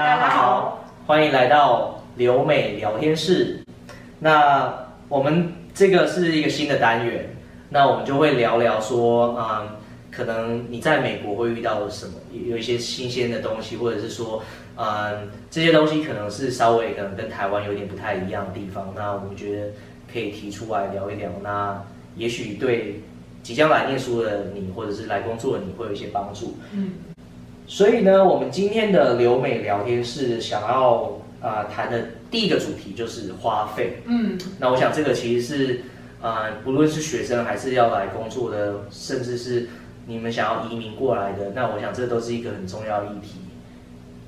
大家好，欢迎来到留美聊天室。那我们这个是一个新的单元，那我们就会聊聊说，嗯，可能你在美国会遇到什么，有一些新鲜的东西，或者是说，嗯，这些东西可能是稍微可能跟台湾有点不太一样的地方。那我们觉得可以提出来聊一聊，那也许对即将来念书的你，或者是来工作的你会有一些帮助。嗯。所以呢，我们今天的留美聊天室想要啊、呃、谈的第一个主题就是花费。嗯，那我想这个其实是啊、呃，不论是学生还是要来工作的，甚至是你们想要移民过来的，那我想这都是一个很重要的议题。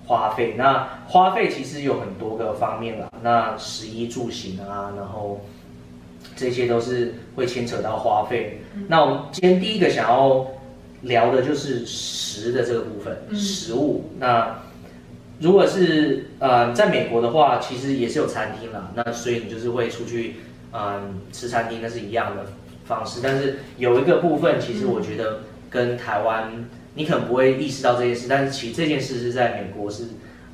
花费，那花费其实有很多个方面啦，那食衣住行啊，然后这些都是会牵扯到花费。嗯、那我们今天第一个想要。聊的就是食的这个部分，嗯、食物。那如果是呃在美国的话，其实也是有餐厅啦。那所以你就是会出去嗯、呃、吃餐厅，那是一样的方式。但是有一个部分，其实我觉得跟台湾，嗯、你可能不会意识到这件事，但是其实这件事是在美国是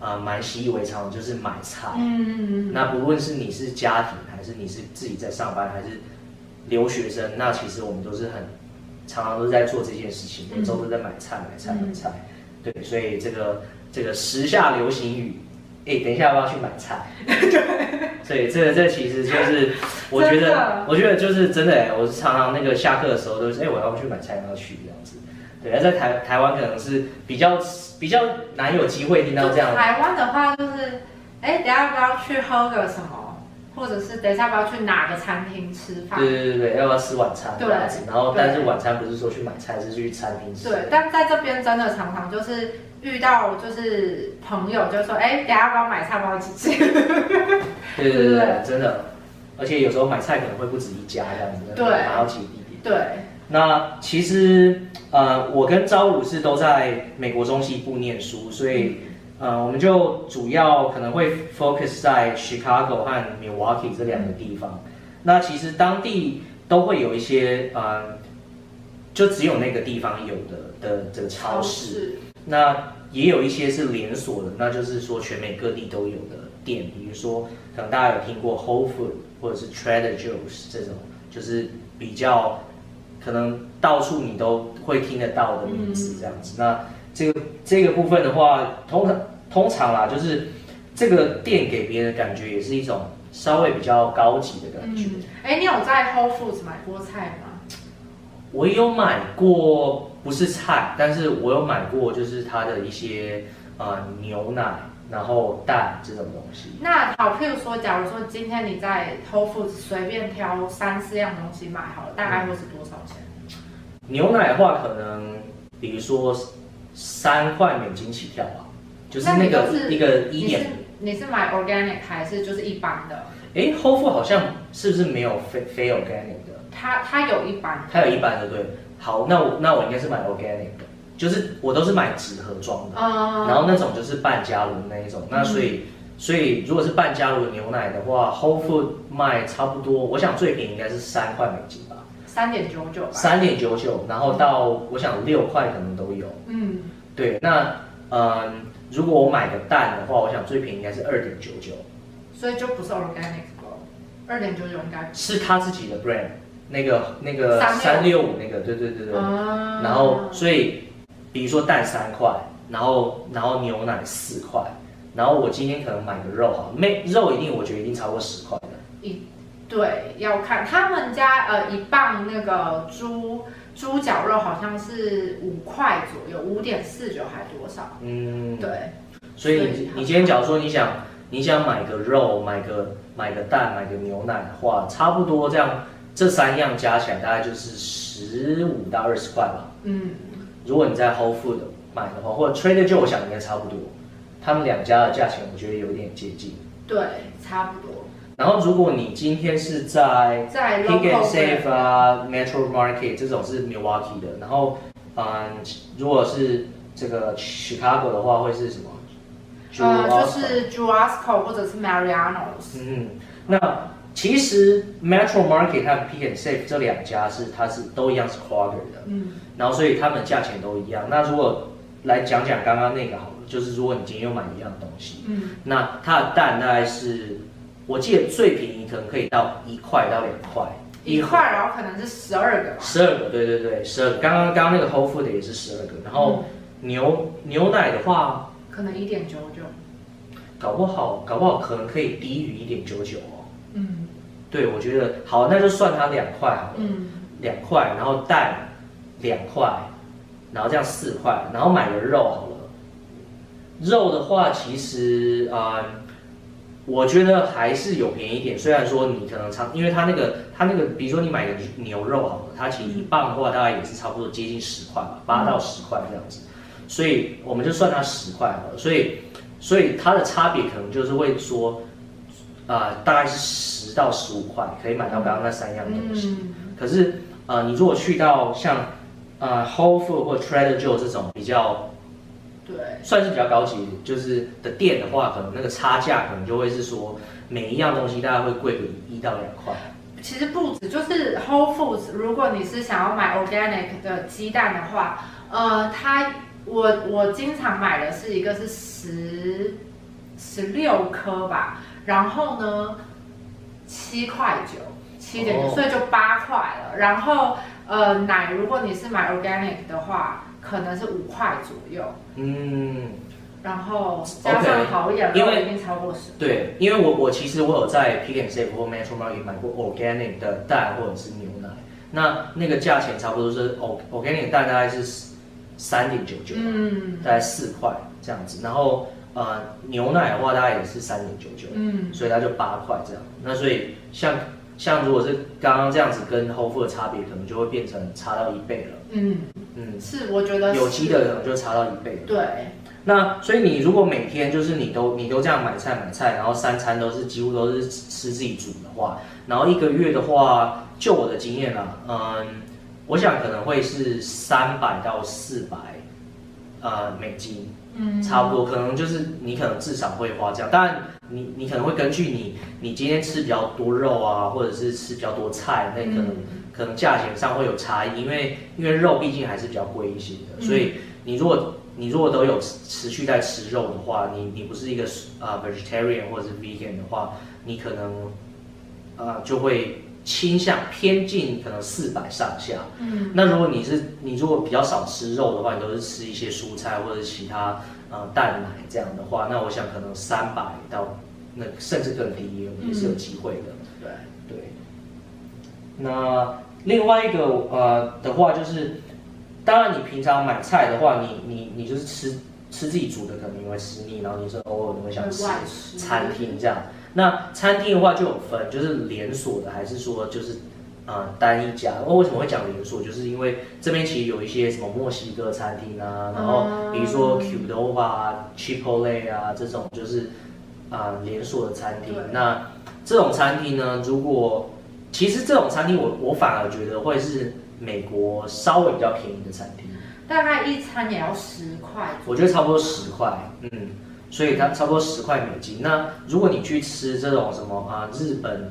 啊蛮、呃、习以为常的，就是买菜。嗯嗯嗯。那不论是你是家庭，还是你是自己在上班，还是留学生，那其实我们都是很。常常都在做这件事情，每周都在买菜、买菜、买菜。对，所以这个这个时下流行语，哎，等一下要不要去买菜？对，所以这个这个其实就是，我觉得我觉得就是真的哎，我是常常那个下课的时候都是哎，我要不去买菜，要去这样子。对，而在台台湾可能是比较比较难有机会听到这样。台湾的话就是，哎，等下要不要去喝个什么？或者是等一下我要去哪个餐厅吃饭？对对对，要不要吃晚餐？对，然后但是晚餐不是说去买菜，是去餐厅吃。对，但在这边真的常常就是遇到就是朋友就说，哎，等下要不要买菜，要不要一起吃？对对对，真的，而且有时候买菜可能会不止一家这样子，对，买好几个地点。对，那其实呃，我跟朝武是都在美国中西部念书，所以。呃，我们就主要可能会 focus 在 Chicago 和 Milwaukee 这两个地方。那其实当地都会有一些，呃，就只有那个地方有的的这个超市。那也有一些是连锁的，那就是说全美各地都有的店，比如说可能大家有听过 Whole Foods 或者是 Trader Joe's 这种，就是比较可能到处你都会听得到的名字这样子。嗯、那这个这个部分的话，通常通常啦，就是这个店给别人的感觉也是一种稍微比较高级的感觉。哎、嗯，你有在 Whole Foods 买过菜吗？我有买过，不是菜，但是我有买过，就是它的一些呃牛奶，然后蛋这种东西。那好，譬如说，假如说今天你在 Whole Foods 随便挑三四样东西买好了，大概会是多少钱？牛奶的话，可能比如说。三块美金起跳吧，就是那个一个一点。你是买 organic 还是就是一般的？哎，Whole Foods 好像是不是没有非非 organic 的？它它有一般，它有一般的对。好，那我那我应该是买 organic 的，就是我都是买纸盒装的，嗯、然后那种就是半加仑那一种。那所以、嗯、所以如果是半加仑牛奶的话，Whole Foods 卖差不多，我想最便宜应该是三块美金吧。三点九九，三点九九，然后到我想六块可能都有。嗯，对，那嗯，如果我买个蛋的话，我想最便宜应该是二点九九。所以就不是 organic 二点九九应该是他自己的 brand，那个那个三六五那个，对对对对。啊、然后所以比如说蛋三块，然后然后牛奶四块，然后我今天可能买个肉哈，没肉一定我觉得一定超过十块的。一对，要看他们家呃一磅那个猪猪脚肉好像是五块左右，五点四九还多少？嗯，对。所以你你今天假如说你想你想买个肉，买个买个蛋，买个牛奶的话，差不多这样这三样加起来大概就是十五到二十块吧。嗯，如果你在 Whole Foods 买的话，或者 Trader Joe 我想应该差不多，他们两家的价钱我觉得有点接近。对，差不多。然后，如果你今天是在在 Pick and Save 啊，Metro Market 这种是 Milwaukee 的，然后，嗯，如果是这个 Chicago 的话，会是什么？呃，就是 Jewel-Osco 或者是 Mariano's。嗯，那其实 Metro Market 和 Pick and Save 这两家是它是都一样是 quarter 的，嗯，然后所以他们价钱都一样。那如果来讲讲刚刚那个好了，就是如果你今天又买一样东西，嗯，那它的蛋大概是，我记得最便宜可能可以到一块到两块，一块，然后可能是十二个，十二个，对对对，十二个。刚刚刚刚那个 Whole Food 也是十二个，然后牛、嗯、牛奶的话，可能一点九九，搞不好搞不好可能可以低于一点九九哦。嗯，对，我觉得好，那就算它两块好了，嗯，两块，然后蛋两块，然后这样四块，然后买个肉好了。肉的话，其实啊、呃，我觉得还是有便宜一点。虽然说你可能常，因为它那个它那个，比如说你买个牛肉好了，它其实一磅的话大概也是差不多接近十块吧，八到十块这样子。所以我们就算它十块好了。所以所以它的差别可能就是会说，啊、呃，大概是十到十五块可以买到刚刚那三样东西。可是啊、呃，你如果去到像啊、呃、Whole Food 或 Trader Joe 这种比较。对，算是比较高级，就是的店的话，可能那个差价可能就会是说，每一样东西大概会贵个一到两块。其实不止，就是 Whole Foods，如果你是想要买 organic 的鸡蛋的话，呃，它我我经常买的是一个是十十六颗吧，然后呢七块九，七点九，所以就八块了。然后呃奶，如果你是买 organic 的话。可能是五块左右，嗯，然后加上好一点，因为已经超过十。对，因为我我其实我有在 Pick and Save 或 Metro Market 买过 organic 的蛋或者是牛奶，那那个价钱差不多是 organic 的蛋大概是三点九九，嗯，大概四块这样子，然后呃牛奶的话大概也是三点九九，嗯，所以它就八块这样，那所以像。像如果是刚刚这样子跟 Whole Foods 的差别，可能就会变成差到一倍了。嗯嗯，是，我觉得有机的可能就差到一倍了。对。那所以你如果每天就是你都你都这样买菜买菜，然后三餐都是几乎都是吃自己煮的话，然后一个月的话，就我的经验啊，嗯，我想可能会是三百到四百，呃，美金。嗯，差不多，可能就是你可能至少会花这样，当然你你可能会根据你你今天吃比较多肉啊，或者是吃比较多菜，那可能、嗯、可能价钱上会有差异，因为因为肉毕竟还是比较贵一些的，所以你如果你如果都有持续在吃肉的话，你你不是一个啊、uh, vegetarian 或者是 vegan 的话，你可能啊、uh, 就会。倾向偏近可能四百上下，嗯，那如果你是你如果比较少吃肉的话，你都是吃一些蔬菜或者其他呃蛋奶这样的话，那我想可能三百到那甚至更低也是有机会的，嗯、对对。那另外一个呃的话就是，当然你平常买菜的话，你你你就是吃吃自己煮的，可能你会吃腻，然后你是偶尔你会想吃餐厅这样。那餐厅的话就有分，就是连锁的还是说就是，啊、呃、单一家。我为什么会讲连锁？就是因为这边其实有一些什么墨西哥餐厅啊，然后比如说 Qdoba、Chipotle 啊这种就是啊、呃、连锁的餐厅。那这种餐厅呢，如果其实这种餐厅我我反而觉得会是美国稍微比较便宜的餐厅，大概一餐也要十块。我觉得差不多十块，嗯。所以它差不多十块美金。那如果你去吃这种什么啊，日本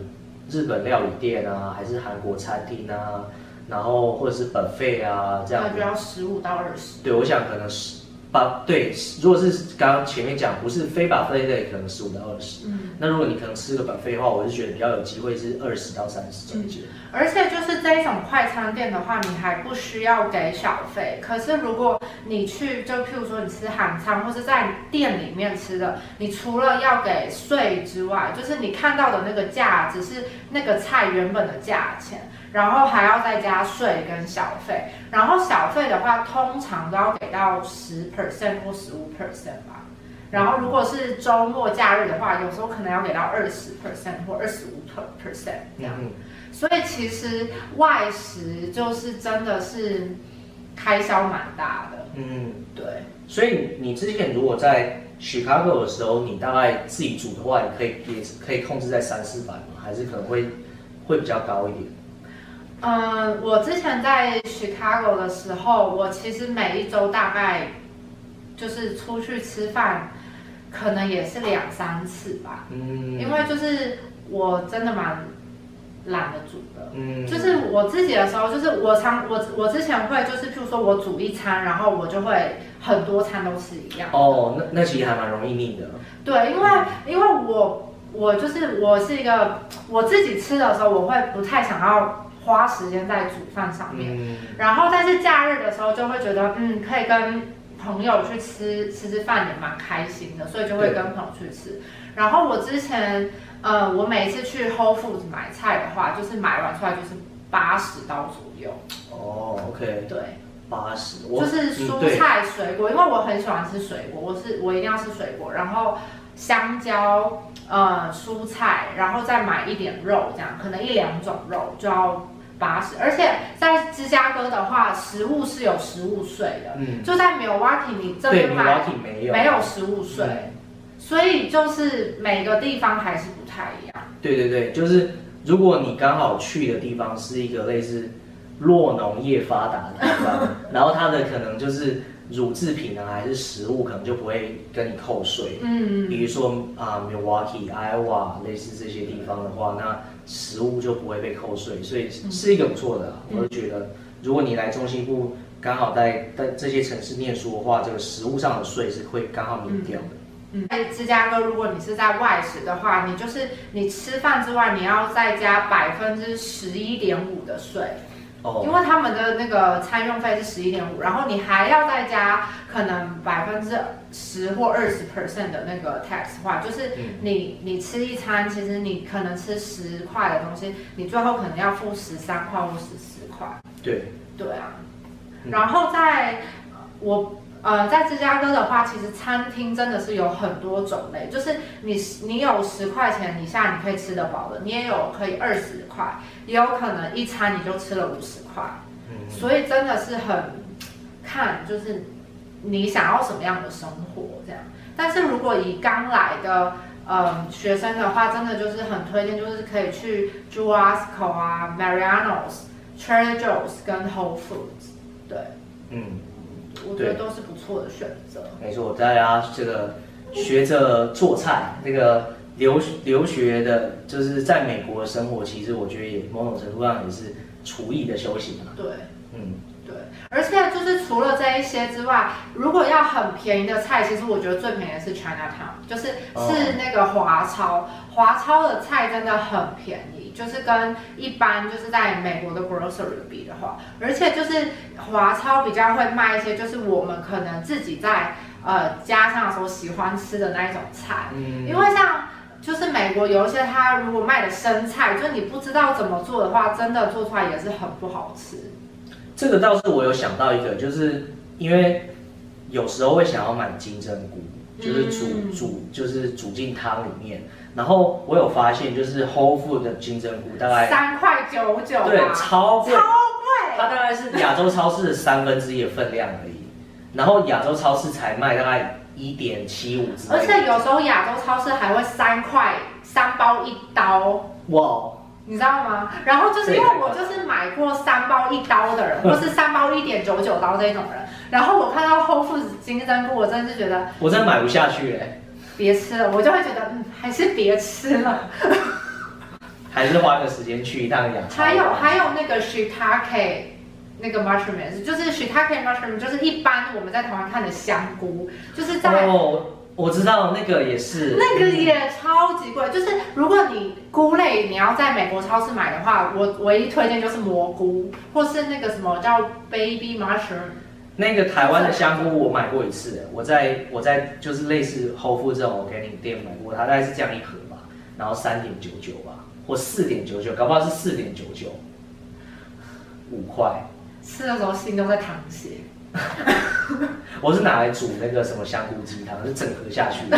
日本料理店啊，还是韩国餐厅啊，然后或者是 buffet 啊这样，那就要十五到二十。对，我想可能十八对，如果是刚刚前面讲不是非 buffet 类，可能十五到二十。嗯，那如果你可能吃个 buffet 的话，我是觉得比较有机会是二十到三十中间。而且就是这一种快餐店的话，你还不需要给小费。可是如果你去，就譬如说你吃韩餐或是在店里面吃的，你除了要给税之外，就是你看到的那个价只是那个菜原本的价钱。然后还要再加税跟小费，然后小费的话，通常都要给到十 percent 或十五 percent 吧。然后如果是周末假日的话，有时候可能要给到二十 percent 或二十五 percent 这样。嗯。所以其实外食就是真的是开销蛮大的。嗯，对。所以你之前如果在 Chicago 的时候，你大概自己煮的话，也可以也可以控制在三四百吗？还是可能会会比较高一点？嗯，我之前在 Chicago 的时候，我其实每一周大概就是出去吃饭，可能也是两三次吧。嗯，因为就是我真的蛮懒得煮的。嗯，就是我自己的时候，就是我常我我之前会就是譬如说我煮一餐，然后我就会很多餐都吃一样。哦，那那其实还蛮容易腻的。对，因为因为我我就是我是一个我自己吃的时候，我会不太想要花时间在煮饭上面。嗯。然后但是假日的时候就会觉得，嗯，可以跟朋友去吃吃吃饭也蛮开心的，所以就会跟朋友去吃。然后我之前呃，我每次去 Whole Foods 买菜的话，就是买完出来就是八十刀左右。哦，OK。对。八十，就是蔬菜水果，嗯、因为我很喜欢吃水果，我是我一定要吃水果，然后香蕉，呃，蔬菜，然后再买一点肉，这样可能一两种肉就要八十，而且在芝加哥的话，食物是有食物税的，嗯，就在 Milwaukee 你这边买没有没有食物税，嗯、所以就是每个地方还是不太一样。对对对，就是如果你刚好去的地方是一个类似。弱农业发达的地方，然后它的可能就是乳制品啊，还是食物，可能就不会跟你扣税。嗯，比如说啊，Milwaukee、Iowa 类似这些地方的话，那食物就不会被扣税，所以是一个不错的。我就觉得，如果你来中心部，刚好在在这些城市念书的话，这个食物上的税是会刚好免掉的。嗯，在芝加哥，如果你是在外食的话，你就是你吃饭之外，你要再加百分之十一点五的税。哦因为他们的那个餐用费是十一点五，然后你还要再加可能百分之十或二十 percent 的那个 tax 的话，就是你你吃一餐，其实你可能吃十块的东西，你最后可能要付十三块或十四块。对对啊，然后在我。呃，在芝加哥的话，其实餐厅真的是有很多种类，就是你你有十块钱以下你可以吃得饱的，你也有可以二十块，也有可能一餐你就吃了五十块，嗯，所以真的是很看就是你想要什么样的生活这样。但是如果以刚来的呃学生的话，真的就是很推荐，就是可以去 Jewel-Osco 啊、Mariano's、Trader Joe's 跟 Whole Foods，对，嗯。我觉得都是不错的选择。没错，大家这个学着做菜，那个留留学的，就是在美国的生活，其实我觉得也某种程度上也是厨艺的修行嘛。对，嗯，对。而且就是除了这一些之外，如果要很便宜的菜，其实我觉得最便宜的是 Chinatown，就是是那个华超，华超的菜真的很便宜。就是跟一般就是在美国的 grocery 比的话，而且就是华超比较会卖一些，就是我们可能自己在呃家乡的时候喜欢吃的那一种菜。嗯，因为像就是美国有一些他如果卖的生菜，就你不知道怎么做的话，真的做出来也是很不好吃。这个倒是我有想到一个，就是因为有时候会想要买金针菇，就是煮、嗯、煮就是煮进汤里面。然后我有发现，就是 Whole Foods 的金针菇大概三块九九，对，超贵，超贵。它大概是亚洲超市的三分之一的分量而已。然后亚洲超市才卖大概一点七五。而且有时候亚洲超市还会三块三包一刀，哇，你知道吗？然后就是因为我就是买过三包一刀的人，或是三包一点九九刀这种人。然后我看到 Whole Foods 金针菇，我真的是觉得我真的买不下去哎。别吃了，我就会觉得，嗯，还是别吃了，还是花个时间去一趟养。还有还有那个 shiitake 那个 mushroom，就是 shiitake mushroom，就是一般我们在台湾看的香菇，就是在哦，我知道那个也是，那个也超级贵。就是如果你菇类你要在美国超市买的话，我唯一推荐就是蘑菇，或是那个什么叫 baby mushroom。那个台湾的香菇我买过一次，我在我在就是类似 Whole Foods 这种 organic 店买过，它大概是这样一盒吧，然后三点九九吧，或四点九九，搞不好是四点九九，五块。吃的时候心都在淌血。我是拿来煮那个什么香菇鸡汤，是整盒下去的。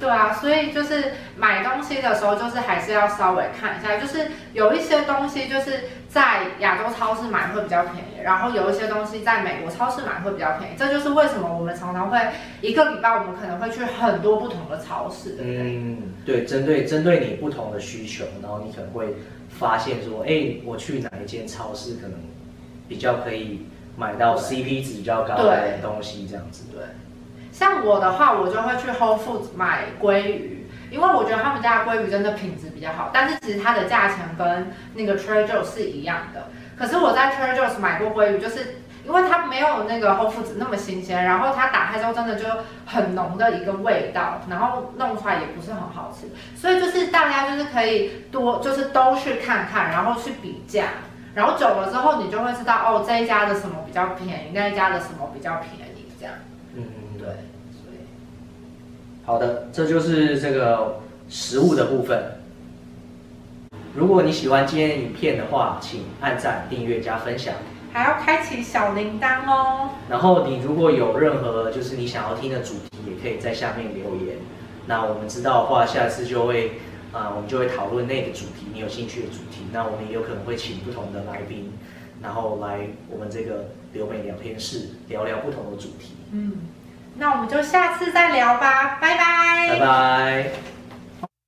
对啊，所以就是买东西的时候，就是还是要稍微看一下，就是有一些东西就是在亚洲超市买会比较便宜，然后有一些东西在美国超市买会比较便宜。这就是为什么我们常常会一个礼拜我们可能会去很多不同的超市，对不对？嗯，对，针对针对你不同的需求，然后你可能会发现说，哎，我去哪一间超市可能比较可以买到 CP 值比较高的东西，这样子，对。像我的话，我就会去 Whole Foods 买鲑鱼，因为我觉得他们家的鲑鱼真的品质比较好。但是其实它的价钱跟那个 Trader Joe 是一样的。可是我在 Trader Joe 买过鲑鱼，就是因为它没有那个 Whole Foods 那么新鲜，然后它打开之后真的就很浓的一个味道，然后弄出来也不是很好吃，所以就是大家就是可以多就是都去看看，然后去比价，然后久了之后你就会知道哦，这一家的什么比较便宜，那一家的什么比较便宜，这样。嗯，对，所以好的，这就是这个食物的部分。如果你喜欢今天的影片的话，请按赞、订阅、加分享。还要开启小铃铛哦。然后你如果有任何就是你想要听的主题，也可以在下面留言。那我们知道的话，下次就会啊、呃，我们就会讨论那个主题，你有兴趣的主题。那我们也有可能会请不同的来宾，然后来我们这个留美聊天室聊聊不同的主题。嗯，那我们就下次再聊吧，拜拜。拜拜。